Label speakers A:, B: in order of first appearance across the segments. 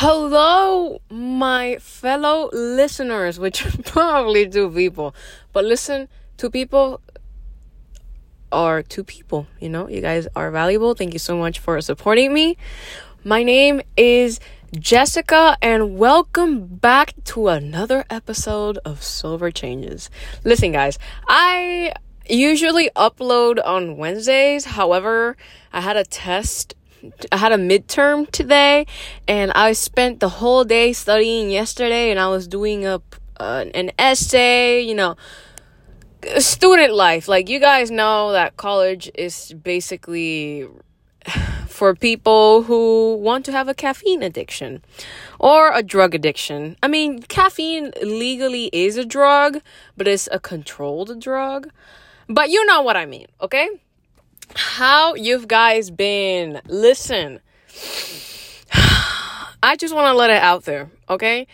A: Hello, my fellow listeners, which probably two people, but listen, two people are two people, you know, you guys are valuable. Thank you so much for supporting me. My name is Jessica, and welcome back to another episode of Silver Changes. Listen, guys, I usually upload on Wednesdays. However, I had a test I had a midterm today and I spent the whole day studying yesterday and I was doing a uh, an essay, you know, student life. Like you guys know that college is basically for people who want to have a caffeine addiction or a drug addiction. I mean, caffeine legally is a drug, but it's a controlled drug. But you know what I mean, okay? How you've guys been. Listen, I just want to let it out there, okay?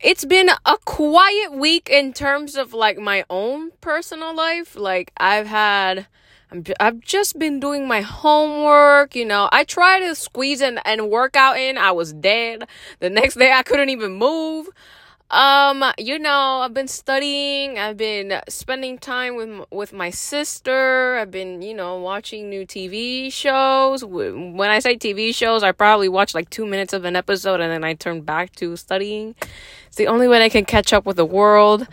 A: It's been a quiet week in terms of like my own personal life. Like I've had I'm, I've just been doing my homework, you know. I tried to squeeze in and work out in. I was dead. The next day I couldn't even move. Um, you know, I've been studying. I've been spending time with with my sister. I've been, you know, watching new TV shows. When I say TV shows, I probably watch like 2 minutes of an episode and then I turn back to studying. It's the only way I can catch up with the world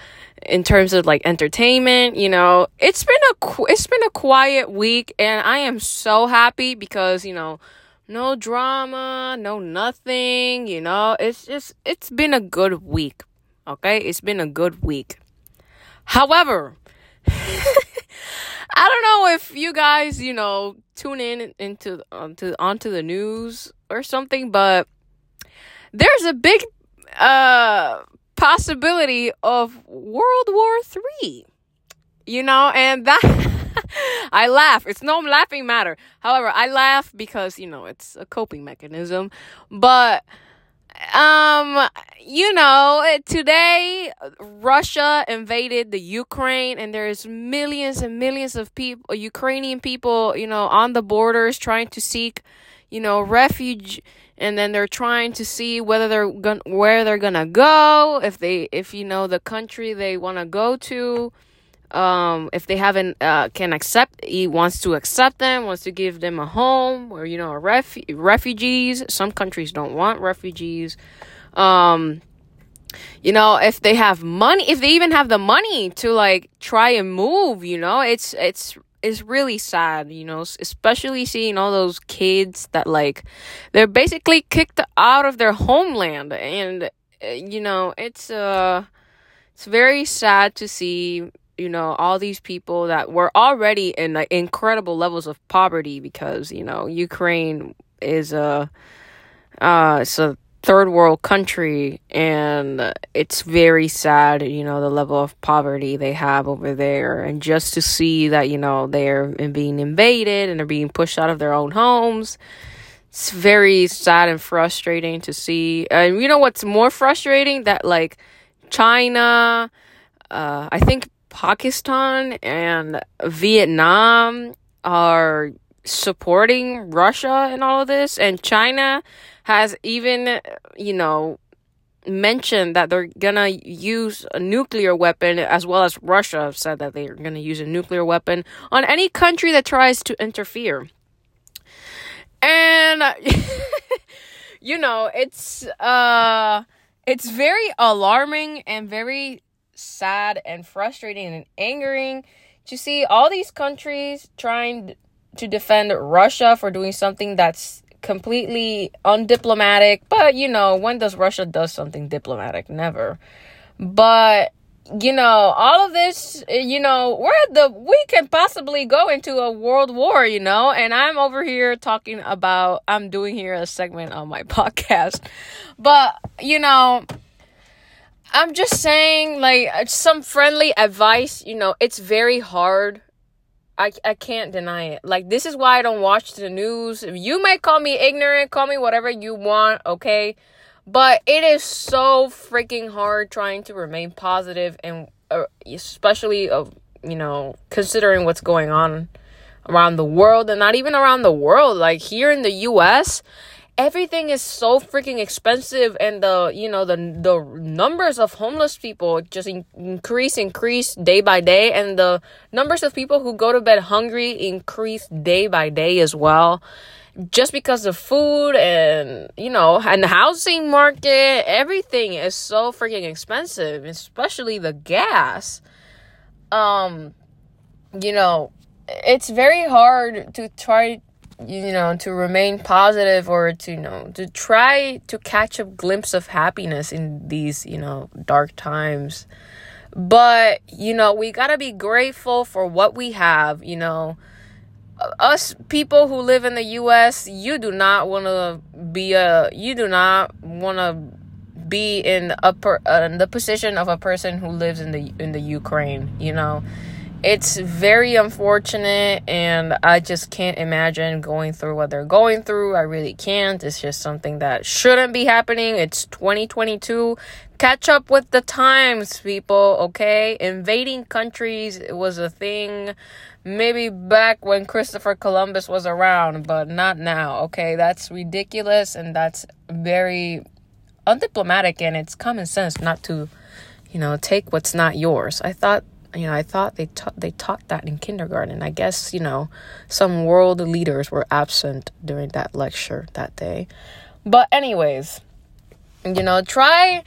A: in terms of like entertainment, you know. It's been a it's been a quiet week and I am so happy because, you know, no drama, no nothing, you know. It's just it's been a good week. Okay? It's been a good week. However, I don't know if you guys, you know, tune in into onto onto the news or something, but there's a big uh possibility of World War 3. You know, and that I laugh. It's no laughing matter. However, I laugh because, you know, it's a coping mechanism. But um you know today russia invaded the ukraine and there's millions and millions of people ukrainian people you know on the borders trying to seek you know refuge and then they're trying to see whether they're going where they're gonna go if they if you know the country they want to go to um, if they haven't uh, can accept he wants to accept them wants to give them a home or you know a ref- refugees. Some countries don't want refugees. Um, you know if they have money if they even have the money to like try and move you know it's it's it's really sad you know especially seeing all those kids that like they're basically kicked out of their homeland. And uh, you know it's uh it's very sad to see you know all these people that were already in like incredible levels of poverty because you know Ukraine is a uh it's a third world country and it's very sad you know the level of poverty they have over there. And just to see that you know they're being invaded and they're being pushed out of their own homes it's very sad and frustrating to see. And you know what's more frustrating? That like China uh, I think Pakistan and Vietnam are supporting Russia in all of this, and China has even, you know, mentioned that they're gonna use a nuclear weapon, as well as Russia have said that they're gonna use a nuclear weapon on any country that tries to interfere. And you know, it's uh it's very alarming and very sad and frustrating and angering to see all these countries trying to defend Russia for doing something that's completely undiplomatic. But you know, when does Russia does something diplomatic? Never. But you know, all of this, eh, you know, where the we can possibly go into a world war, you know, and I'm over here talking about I'm doing here a segment on my podcast. But, you know, I'm just saying, like, uh, some friendly advice. You know, it's very hard. I, I can't deny it. Like, this is why I don't watch the news. You may call me ignorant, call me whatever you want, okay? But it is so freaking hard trying to remain positive and uh, especially of, uh, you know, considering what's going on around the world and not even around the world. Like, here in the US, everything is so freaking expensive and the you know the the numbers of homeless people just in- increase increase day by day. And the numbers of people who go to bed hungry increase day by day as well. Just because of food and you know and the housing market everything is so freaking expensive especially the gas. Um you know it's very hard to try you know to remain positive or to you know to try to catch a glimpse of happiness in these you know dark times. But you know we got to be grateful for what we have you know. Us people who live in the US you do not want to be a you do not want to be in a uh, in the position of a person who lives in the in the Ukraine you know it's very unfortunate and i just can't imagine going through what they're going through. I really can't. It's just something that shouldn't be happening. It's 2022 catch up with the times people okay? Invading countries was a thing maybe back when christopher columbus was around but not now okay? That's ridiculous and that's very undiplomatic and it's common sense not to you know take what's not yours. I thought you know, I thought they taught they taught that in kindergarten. I guess you know some world leaders were absent during that lecture that day. But anyways, you know, try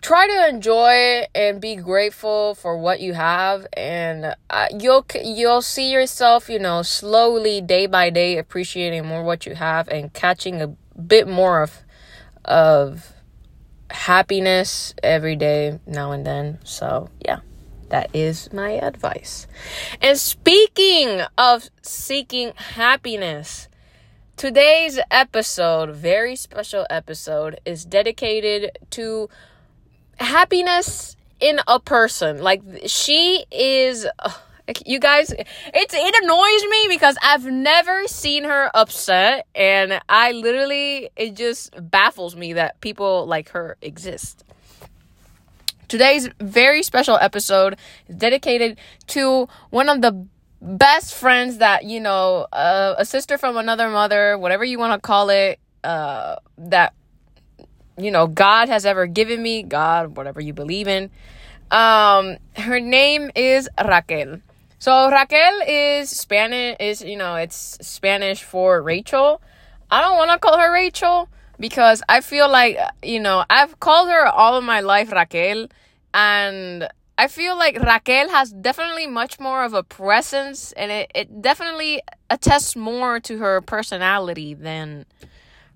A: try to enjoy and be grateful for what you have and uh, you'll you'll see yourself you know slowly day by day appreciating more what you have and catching a bit more of of happiness every day now and then so yeah that is my advice. And speaking of seeking happiness, today's episode, very special episode, is dedicated to happiness in a person. Like she is you guys it's it annoys me because I've never seen her upset and I literally it just baffles me that people like her exist. Today's very special episode is dedicated to one of the best friends that, you know, uh, a sister from another mother, whatever you want to call it, uh, that, you know, God has ever given me, God, whatever you believe in. Um, her name is Raquel. So Raquel is Spanish, is, you know, it's Spanish for Rachel. I don't want to call her Rachel because I feel like, you know, I've called her all of my life Raquel, and I feel like Raquel has definitely much more of a presence, and it, it definitely attests more to her personality than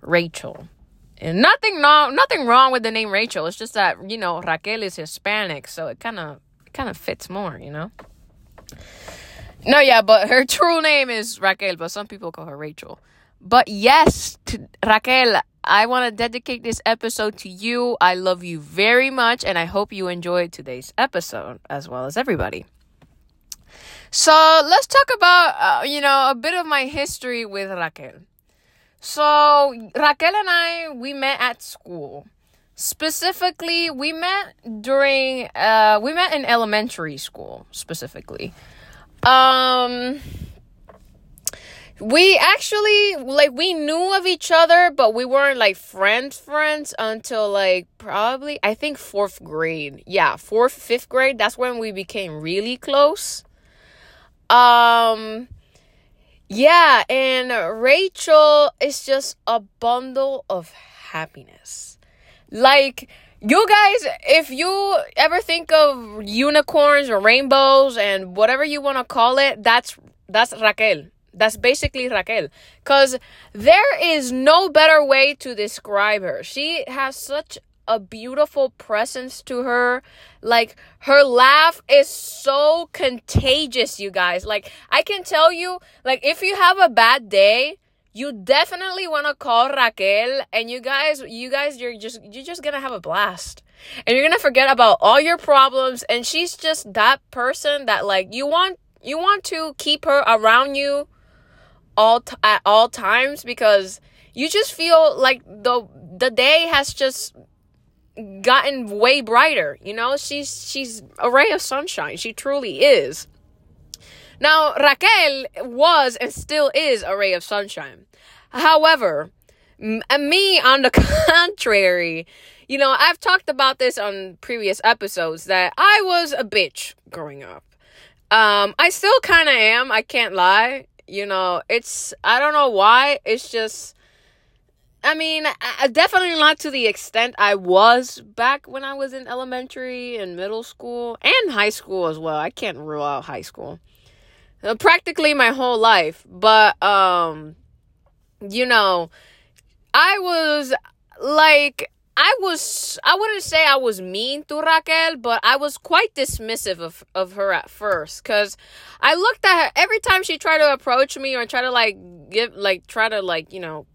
A: Rachel. And nothing wrong, nothing wrong with the name Rachel. It's just that you know Raquel is Hispanic, so it kind of kind of fits more, you know. No, yeah, but her true name is Raquel, but some people call her Rachel. But yes, to Raquel, I want to dedicate this episode to you. I love you very much, and I hope you enjoyed today's episode as well as everybody. So let's talk about, uh, you know, a bit of my history with Raquel. So Raquel and I, we met at school. Specifically, we met during, uh, we met in elementary school, specifically. Um, we actually like we knew of each other but we weren't like friends friends until like probably i think fourth grade. Yeah fourth fifth grade that's when we became really close. Um yeah and rachel is just a bundle of happiness. Like you guys if you ever think of unicorns or rainbows and whatever you want to call it that's that's raquel that's basically Raquel. Because there is no better way to describe her. She has such a beautiful presence to her. Like, her laugh is so contagious, you guys. Like, I can tell you, like, if you have a bad day, you definitely want to call Raquel and you guys you guys you're just you're just going to have a blast. And you're going to forget about all your problems and she's just that person that like you want you want to keep her around you all t- at all times because you just feel like the the day has just gotten way brighter you know she's she's a ray of sunshine she truly is now raquel was and still is a ray of sunshine however M- me, on the contrary, you know, I've talked about this on previous episodes that I was a bitch growing up. Um, I still kind of am. I can't lie. You know, it's I don't know why. It's just I mean, I, definitely not to the extent I was back when I was in elementary and middle school and high school as well. I can't rule out high school. Uh, practically my whole life, but um you know, I was like I was I wouldn't say I was mean to Raquel, but I was quite dismissive of, of her at first cuz I looked at her every time she tried to approach me or try to like give like try to like, you know,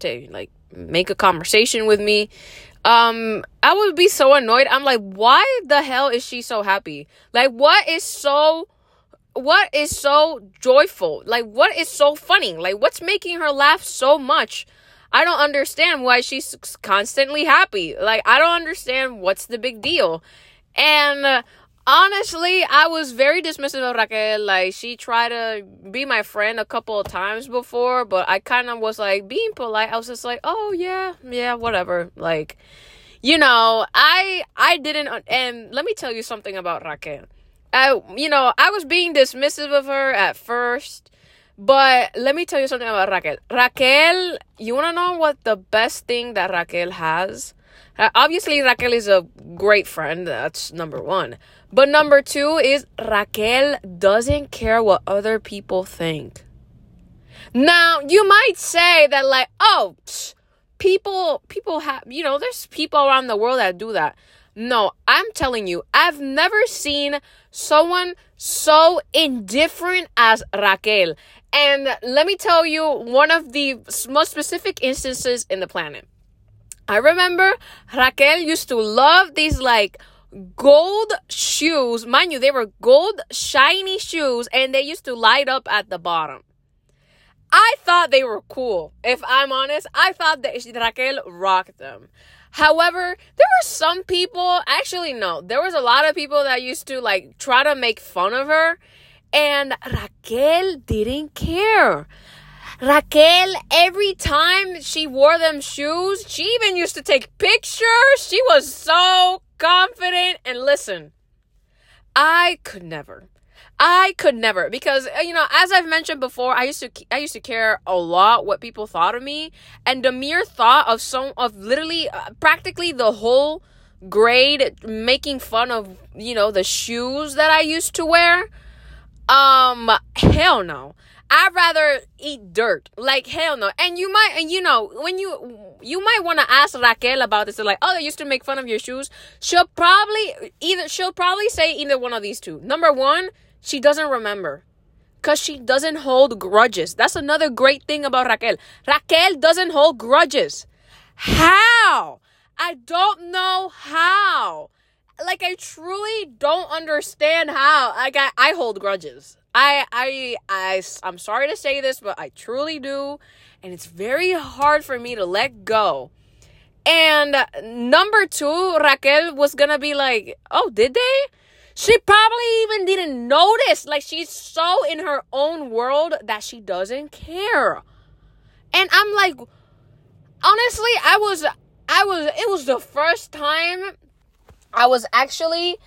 A: to like make a conversation with me. Um I would be so annoyed. I'm like, "Why the hell is she so happy? Like what is so what is so joyful? Like what is so funny? Like what's making her laugh so much?" I don't understand why she's constantly happy. Like, I don't understand what's the big deal. And uh, honestly, I was very dismissive of Raquel. Like, she tried to be my friend a couple of times before, but I kind of was like being polite. I was just like, oh, yeah, yeah, whatever. Like, you know, I I didn't and let me tell you something about Raquel. I you know, I was being dismissive of her at first but let me tell you something about Raquel. Raquel, you want to know what the best thing that Raquel has? Uh, obviously, Raquel is a great friend. That's number one. But number two is Raquel doesn't care what other people think. Now, you might say that, like, oh, people, people have, you know, there's people around the world that do that. No, I'm telling you, I've never seen someone so indifferent as Raquel. And let me tell you one of the most specific instances in the planet. I remember Raquel used to love these like gold shoes. Mind you, they were gold shiny shoes and they used to light up at the bottom. I thought they were cool. If I'm honest, I thought that Raquel rocked them. However, there were some people, actually, no, there was a lot of people that used to like try to make fun of her and Raquel didn't care. Raquel, every time she wore them shoes, she even used to take pictures. She was so confident. And listen, I could never. I could never because uh, you know as I've mentioned before I used to I used to care a lot what people thought of me and the mere thought of some of literally uh, practically the whole grade making fun of you know the shoes that I used to wear um, hell no. I'd rather eat dirt. Like hell no. And you might and you know, when you you might want to ask Raquel about this. like, oh, they used to make fun of your shoes. She'll probably either she'll probably say either one of these two. Number one, she doesn't remember. Cause she doesn't hold grudges. That's another great thing about Raquel. Raquel doesn't hold grudges. How? I don't know how like I truly don't understand how like I, I hold grudges. I I I I'm sorry to say this, but I truly do, and it's very hard for me to let go. And number two, Raquel was gonna be like, "Oh, did they?" She probably even didn't notice. Like she's so in her own world that she doesn't care. And I'm like, honestly, I was I was it was the first time I was actually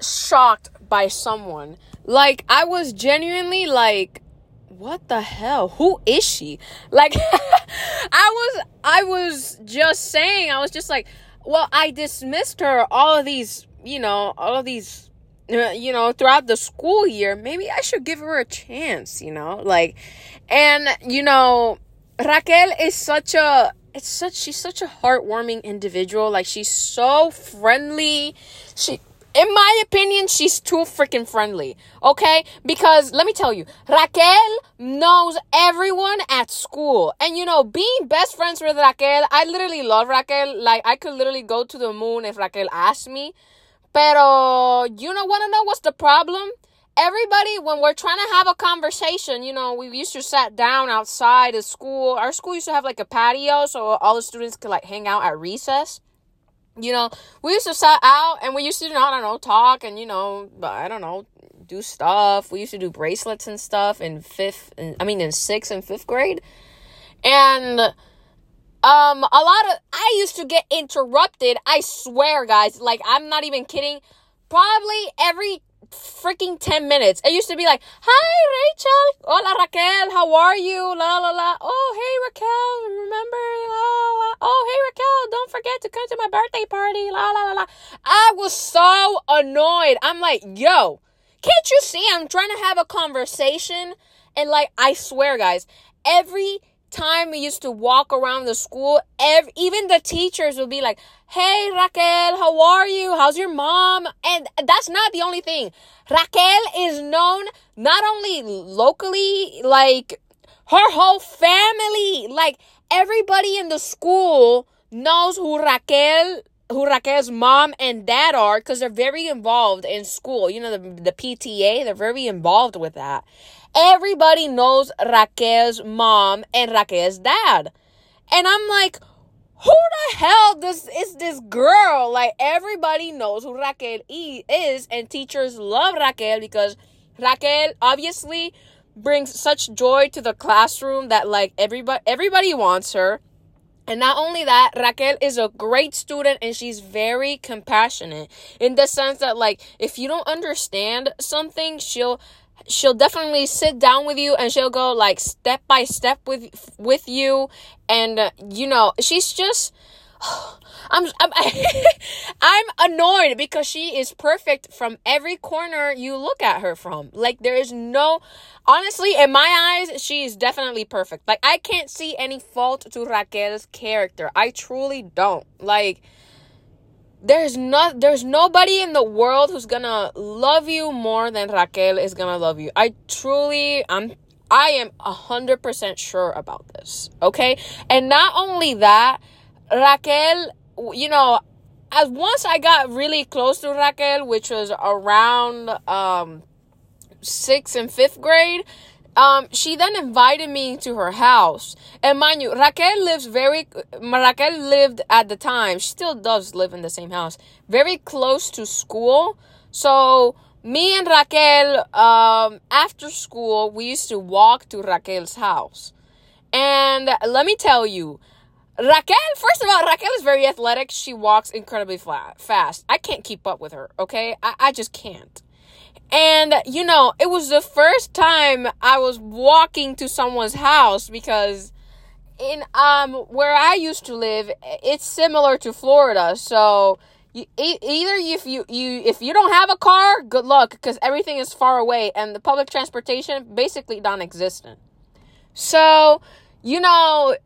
A: shocked by someone. Like, I was genuinely like, what the hell? Who is she? Like, I was, I was just saying, I was just like, well, I dismissed her all of these, you know, all of these, uh, you know, throughout the school year. Maybe I should give her a chance, you know, like, and, you know, Raquel is such a it's such she's such a heartwarming individual. Like she's so friendly. She in my opinion, she's too freaking friendly. Okay? Because let me tell you, Raquel knows everyone at school. And you know, being best friends with Raquel, I literally love Raquel. Like I could literally go to the moon if Raquel asked me. Pero you know wanna know what's the problem? Everybody when we're trying to have a conversation you know we used to sit down outside of school our school used to have like a patio so all the students could like hang out at recess you know we used to sit out and we used to i don't know talk and you know i don't know do stuff we used to do bracelets and stuff in fifth and i mean in sixth and fifth grade and Um, a lot of I used to get interrupted. I swear, guys. Like I'm not even kidding. Probably every freaking 10 minutes. It used to be like, Hi, Rachel. Hola, Raquel. How are you? La, la, la. Oh, hey, Raquel. Remember? La, la. Oh, hey, Raquel. Don't forget to come to my birthday party. La, la, la, la. I was so annoyed. I'm like, yo, can't you see I'm trying to have a conversation? And like, I swear, guys, every time we used to walk around the school, even the teachers would be like, Hey Raquel, how are you? How's your mom? And that's not the only thing. Raquel is known not only locally, like her whole family, like everybody in the school knows who Raquel who Raquel's mom and dad are because they're very involved in school. You know, the, the PTA, they're very involved with that. Everybody knows Raquel's mom and Raquel's dad. And I'm like, who the hell this is this girl? Like everybody knows who Raquel is, and teachers love Raquel because Raquel obviously brings such joy to the classroom that like everybody everybody wants her. And not only that, Raquel is a great student and she's very compassionate in the sense that like if you don't understand something, she'll she'll definitely sit down with you and she'll go like step by step with with you and uh, you know she's just I'm I'm I'm annoyed because she is perfect from every corner you look at her from. Like there is no honestly in my eyes she is definitely perfect. Like I can't see any fault to Raquel's character. I truly don't. Like there's not there's nobody in the world who's gonna love you more than Raquel is gonna love you. I truly I'm I am a hundred percent sure about this. Okay? And not only that, Raquel, you know, as once I got really close to Raquel, which was around um sixth and fifth grade, um, she then invited me to her house. And mind you, Raquel lives very, Raquel lived at the time, she still does live in the same house, very close to school. So, me and Raquel, um, after school, we used to walk to Raquel's house. And let me tell you, Raquel, first of all, Raquel is very athletic. She walks incredibly flat, fast. I can't keep up with her, okay? I, I just can't. And, you know, it was the first time I was walking to someone's house because in um where I used to live, it's similar to Florida. So, you, either if you, you if you don't have a car, good luck because everything is far away and the public transportation basically non-existent. So, you know,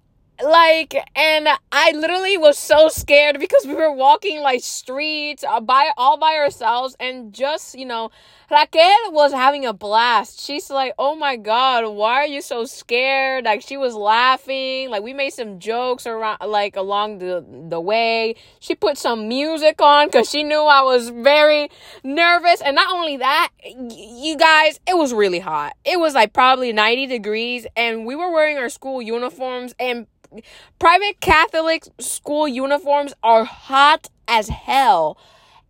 A: like and i literally was so scared because we were walking like streets uh, by all by ourselves and just you know raquel was having a blast. She's like oh my god why are you so scared? Like she was laughing. Like we made some jokes around like along the the way. She put some music on because she knew i was very nervous. And not only that you guys it was really hot. It was like probably 90 degrees and we were wearing our school uniforms and private Catholic school uniforms are hot as hell.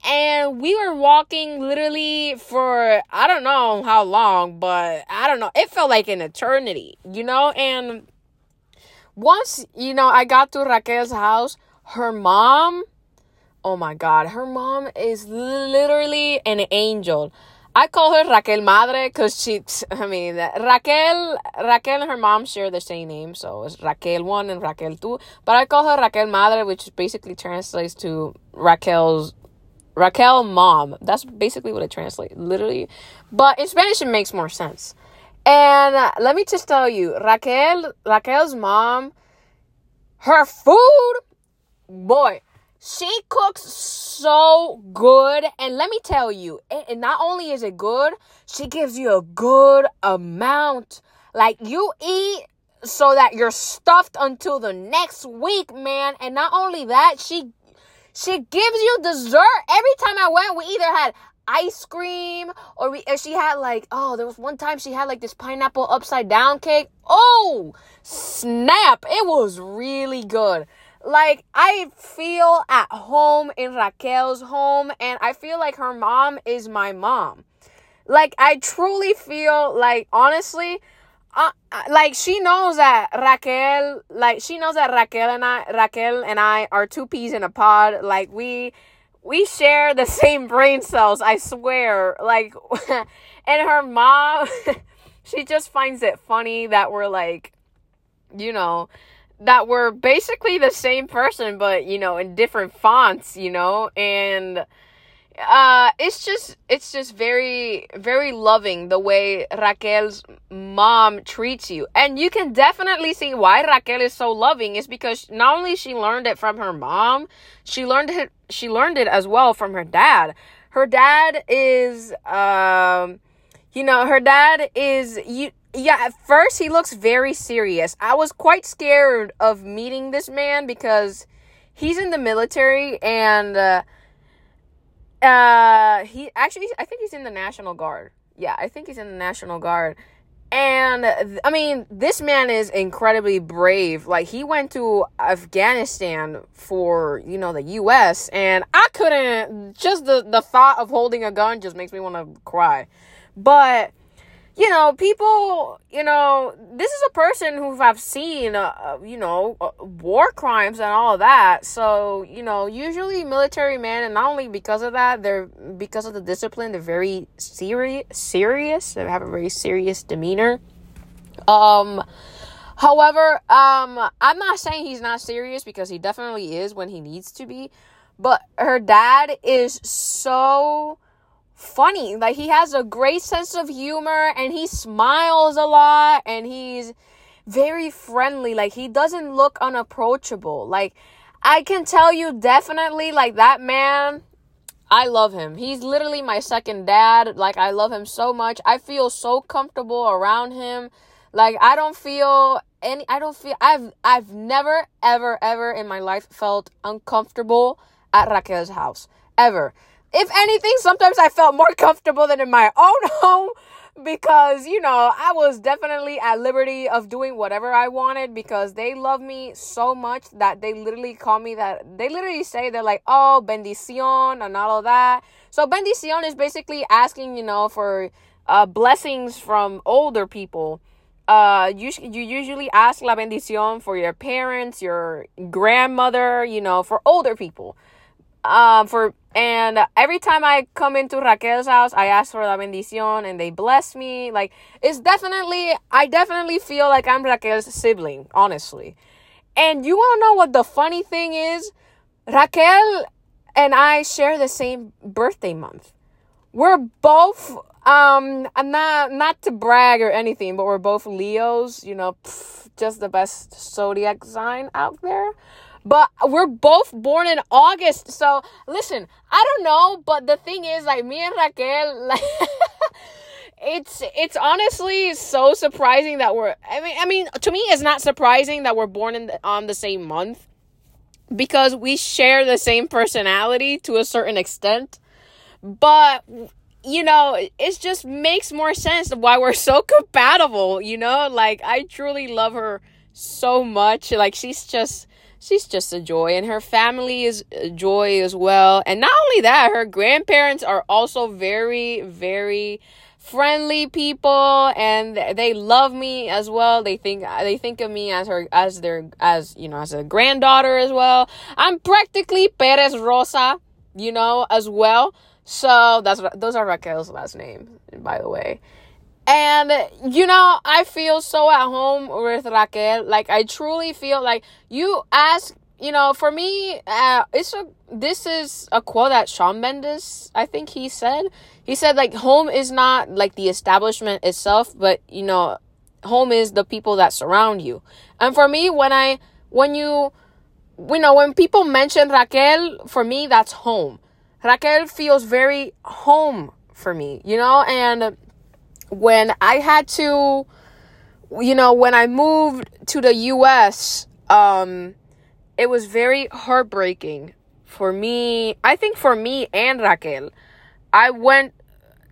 A: And we were walking literally for I don't know how long, but I don't know. It felt like an eternity, you know? And once, you know, I got to Raquel's house, her mom, oh my god, her mom is literally an angel. I call her Raquel Madre because she, I mean, Raquel, Raquel and her mom share the same name, so it's Raquel 1 and Raquel 2. But I call her Raquel Madre, which basically translates to Raquel's, Raquel mom. That's basically what it translates, literally. But in Spanish, it makes more sense. And uh, let me just tell you, Raquel, Raquel's mom, her food, boy, she cooks so good. And let me tell you, and not only is it good, she gives you a good amount. Like you eat so that you're stuffed until the next week, man. And not only that, she she gives you dessert. Every time I went, we either had ice cream or we she had like oh there was one time she had like this pineapple upside down cake. Oh, snap. It was really good like I feel at home in Raquel's home and I feel like her mom is my mom. Like I truly feel like honestly uh, like she knows that Raquel, like she knows that Raquel and I, Raquel and I are two peas in a pod. Like we, we share the same brain cells. I swear. Like, and her mom, she just finds it funny that we're like, you know, that we're basically the same person, but you know, in different fonts. You know, and uh it's just it's just very very loving the way Raquel's mom treats you. And you can definitely see why Raquel is so loving is because not only she learned it from her mom, she learned it she learned it as well from her dad. Her dad is um you know, her dad is you yeah, at first he looks very serious. I was quite scared of meeting this man because he's in the military and uh uh, he actually, I think he's in the National Guard. Yeah, I think he's in the National Guard. And I mean, this man is incredibly brave. Like he went to Afghanistan for, you know, the US and I couldn't just the the thought of holding a gun just makes me want to cry. But you know, people, you know, this is a person who I've seen, uh, uh, you know, uh, war crimes and all that. So, you know, usually military men, and not only because of that, they're because of the discipline, they're very serious. Serious. They have a very serious demeanor. Um, however, um, I'm not saying he's not serious because he definitely is when he needs to be. But her dad is so funny. Like he has a great sense of humor and he smiles a lot and he's very friendly. Like he doesn't look unapproachable. Like I can tell you definitely like that man I love him. He's literally my second dad. Like I love him so much. I feel so comfortable around him. Like I don't feel any I don't feel I've I've never ever ever in my life felt uncomfortable at Raquel's house. Ever if anything, sometimes I felt more comfortable than in my own home because, you know, I was definitely at liberty of doing whatever I wanted because they love me so much that they literally call me that. They literally say, they're like, oh, bendición and all of that. So, bendición is basically asking, you know, for uh, blessings from older people. Uh, you, you usually ask la bendición for your parents, your grandmother, you know, for older people. Um, for and every time I come into Raquel's house, I ask for la bendición and they bless me. Like, it's definitely, I definitely feel like I'm Raquel's sibling, honestly. And you want to know what the funny thing is? Raquel and I share the same birthday month. We're both, um, not, not to brag or anything, but we're both Leos, you know, pff, just the best zodiac sign out there but we're both born in August. So listen, I don't know, but the thing is, like me and Raquel, like it's it's honestly so surprising that we're. I mean, I mean, to me, it's not surprising that we're born in the, on the same month because we share the same personality to a certain extent, but you know, it just makes more sense why we're so compatible. You know, like I truly love her so much. Like she's just she's just a joy and her family is a joy as well. And not only that her grandparents are also very very friendly people and they love me as well. They think they think of me as her as their as you know as a granddaughter as well. I'm practically perez rosa you know as well. So that's those are raquel's last name by the way and you know, I feel so at home with Raquel. Like I truly feel like you ask, you know, for me, uh, it's a this is a quote that Shawn Mendes, I think he said. He said like home is not like the establishment itself, but you know, home is the people that surround you. And for me, when I when you you know, when people mention Raquel, for me that's home. Raquel feels very home for me, you know, and when I had to, you know, when I moved to the US, um, it was very heartbreaking for me. I think for me and Raquel, I went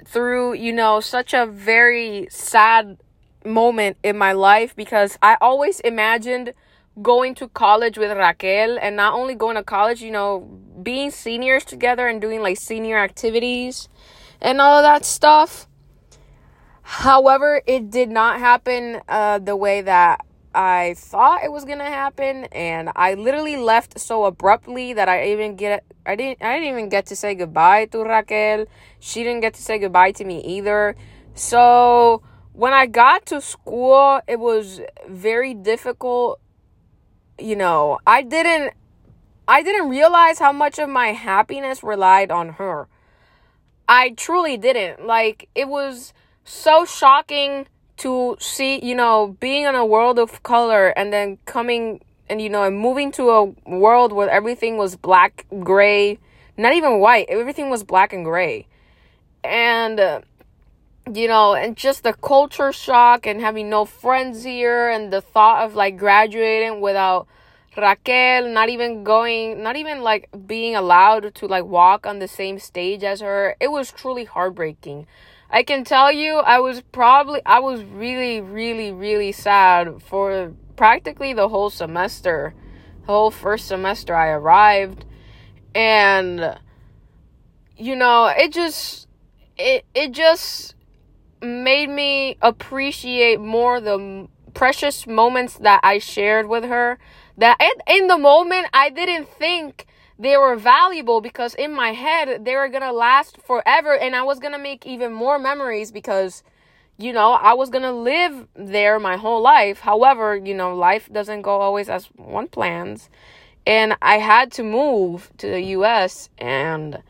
A: through, you know, such a very sad moment in my life because I always imagined going to college with Raquel and not only going to college, you know, being seniors together and doing like senior activities and all of that stuff. However, it did not happen uh, the way that I thought it was gonna happen, and I literally left so abruptly that I even get I didn't I didn't even get to say goodbye to Raquel. She didn't get to say goodbye to me either. So when I got to school, it was very difficult. You know, I didn't I didn't realize how much of my happiness relied on her. I truly didn't. Like it was so shocking to see, you know, being in a world of color and then coming and you know, and moving to a world where everything was black, gray, not even white. Everything was black and gray. And uh, you know, and just the culture shock and having no friends here and the thought of like graduating without Raquel, not even going, not even like being allowed to like walk on the same stage as her. It was truly heartbreaking. I can tell you, I was probably, I was really, really, really sad for practically the whole semester. The whole first semester I arrived. And, you know, it just, it, it just made me appreciate more the precious moments that I shared with her. That in the moment, I didn't think they were valuable because in my head they were gonna last forever and I was gonna make even more memories because you know I was gonna live there my whole life. However, you know, life doesn't go always as one plans. And I had to move to the US and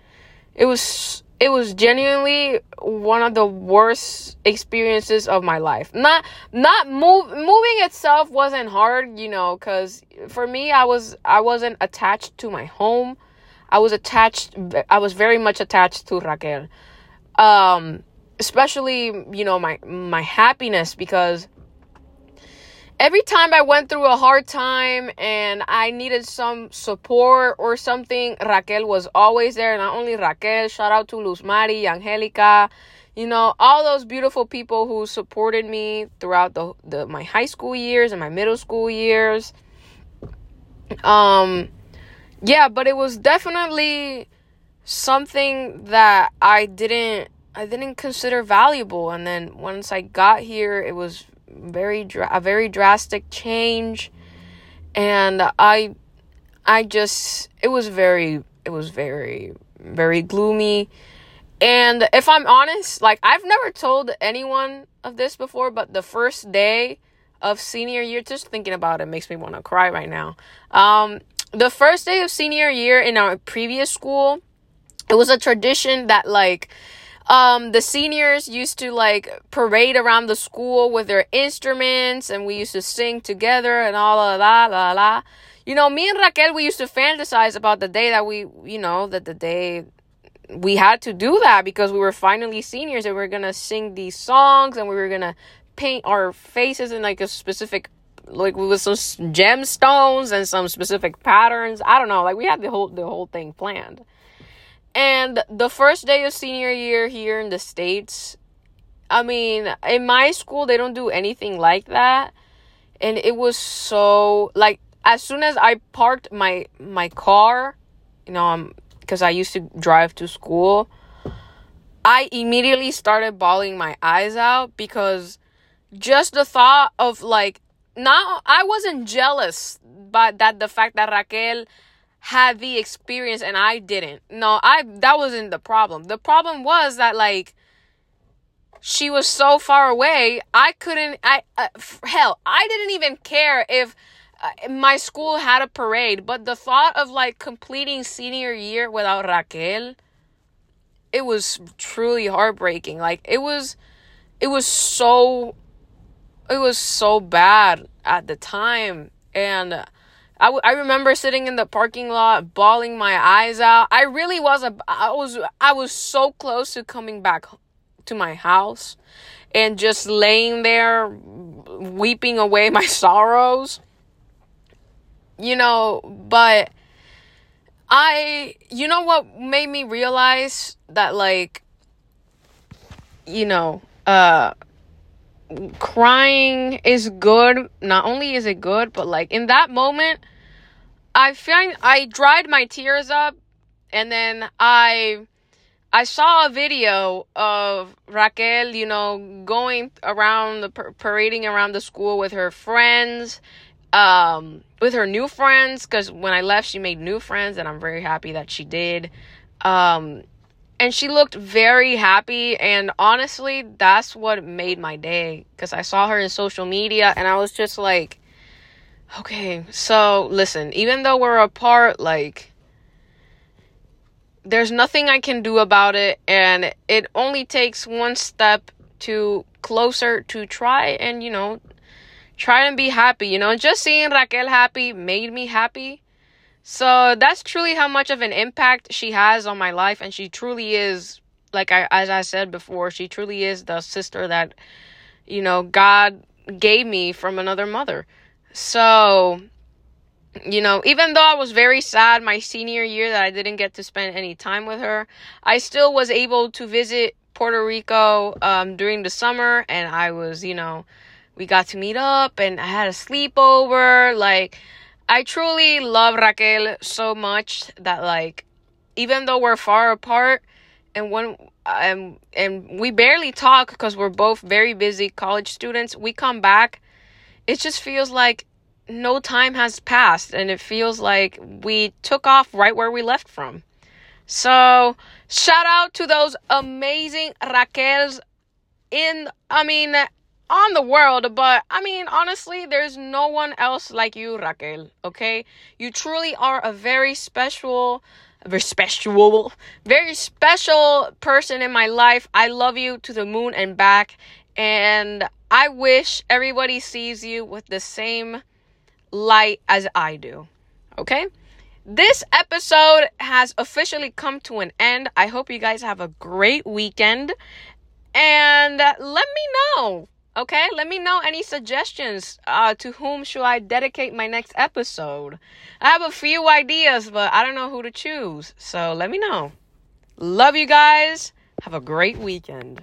A: it was it was genuinely one of the worst experiences of my life. Not not move moving itself wasn't hard, you know, cuz for me I was I wasn't attached to my home. I was attached I was very much attached to Raquel. Um especially, you know, my my happiness because every time I went through a hard time and I needed some support or something, Raquel was always there. Not only Raquel, shout out to Luz Mari, Angelica, you know, all those beautiful people who supported me throughout the, the my high school years and my middle school years. Um yeah, but it was definitely something that I didn't I didn't consider valuable and then once I got here it was very dra- a very drastic change. And i i just it was very it was very very gloomy. And if i'm honest like i've never told anyone of this before but the first day of senior year just thinking about it makes me want to cry right now. Um the first day of senior year in our previous school it was a tradition that like um the seniors used to like parade around the school with their instruments and we used to sing together and all of that la la. You know me and raquel we used to fantasize about the day that we you know that the day we had to do that because we were finally seniors and we are gonna sing these songs and we were gonna paint our faces in like a specific like with some gemstones and some specific patterns. I don't know like we had the whole the whole thing planned and the first day of senior year here in the States, I mean, in my school, they don't do anything like that. And it was so, like, as soon as I parked my my car, you know, um, because I used to drive to school, I immediately started bawling my eyes out because just the thought of like, now I wasn't jealous, but that the fact that Raquel had the experience and I didn't. No, I that wasn't the problem. The problem was that like she was so far away. I couldn't I uh, hell, I didn't even care if uh, my school had a parade, but the thought of like completing senior year without Raquel it was truly heartbreaking. Like it was it was so it was so bad at the time and I, w- I remember sitting in the parking lot bawling my eyes out. I really was a i was i was so close to coming back to my house and just laying there weeping away my sorrows. You know but i you know what made me realize that like you know uh crying is good. Not only is it good, but like in that moment, I find I dried my tears up and then I I saw a video of Raquel, you know, going around the parading around the school with her friends, um, with her new friends. Because when I left, she made new friends, and I'm very happy that she did. Um, and she looked very happy, and honestly, that's what made my day. Because I saw her in social media, and I was just like, okay, so listen, even though we're apart, like there's nothing I can do about it, and it only takes one step to closer to try and you know try and be happy. You know, just seeing Raquel happy made me happy. So that's truly how much of an impact she has on my life, and she truly is, like I as I said before, she truly is the sister that you know God gave me from another mother. So you know, even though I was very sad my senior year that I didn't get to spend any time with her, I still was able to visit Puerto Rico um, during the summer, and I was, you know, we got to meet up, and I had a sleepover. Like, I truly love Raquel so much that, like, even though we're far apart, and when um, and we barely talk because we're both very busy college students, we come back. It just feels like no time has passed and it feels like we took off right where we left from. So, shout out to those amazing Raquels in, I mean, on the world, but I mean, honestly, there's no one else like you, Raquel, okay? You truly are a very special, very special, very special person in my life. I love you to the moon and back, and I wish everybody sees you with the same light as I do. Okay? This episode has officially come to an end. I hope you guys have a great weekend. And let me know, okay? Let me know any suggestions. Uh, to whom should I dedicate my next episode? I have a few ideas, but I don't know who to choose. So let me know. Love you guys. Have a great weekend.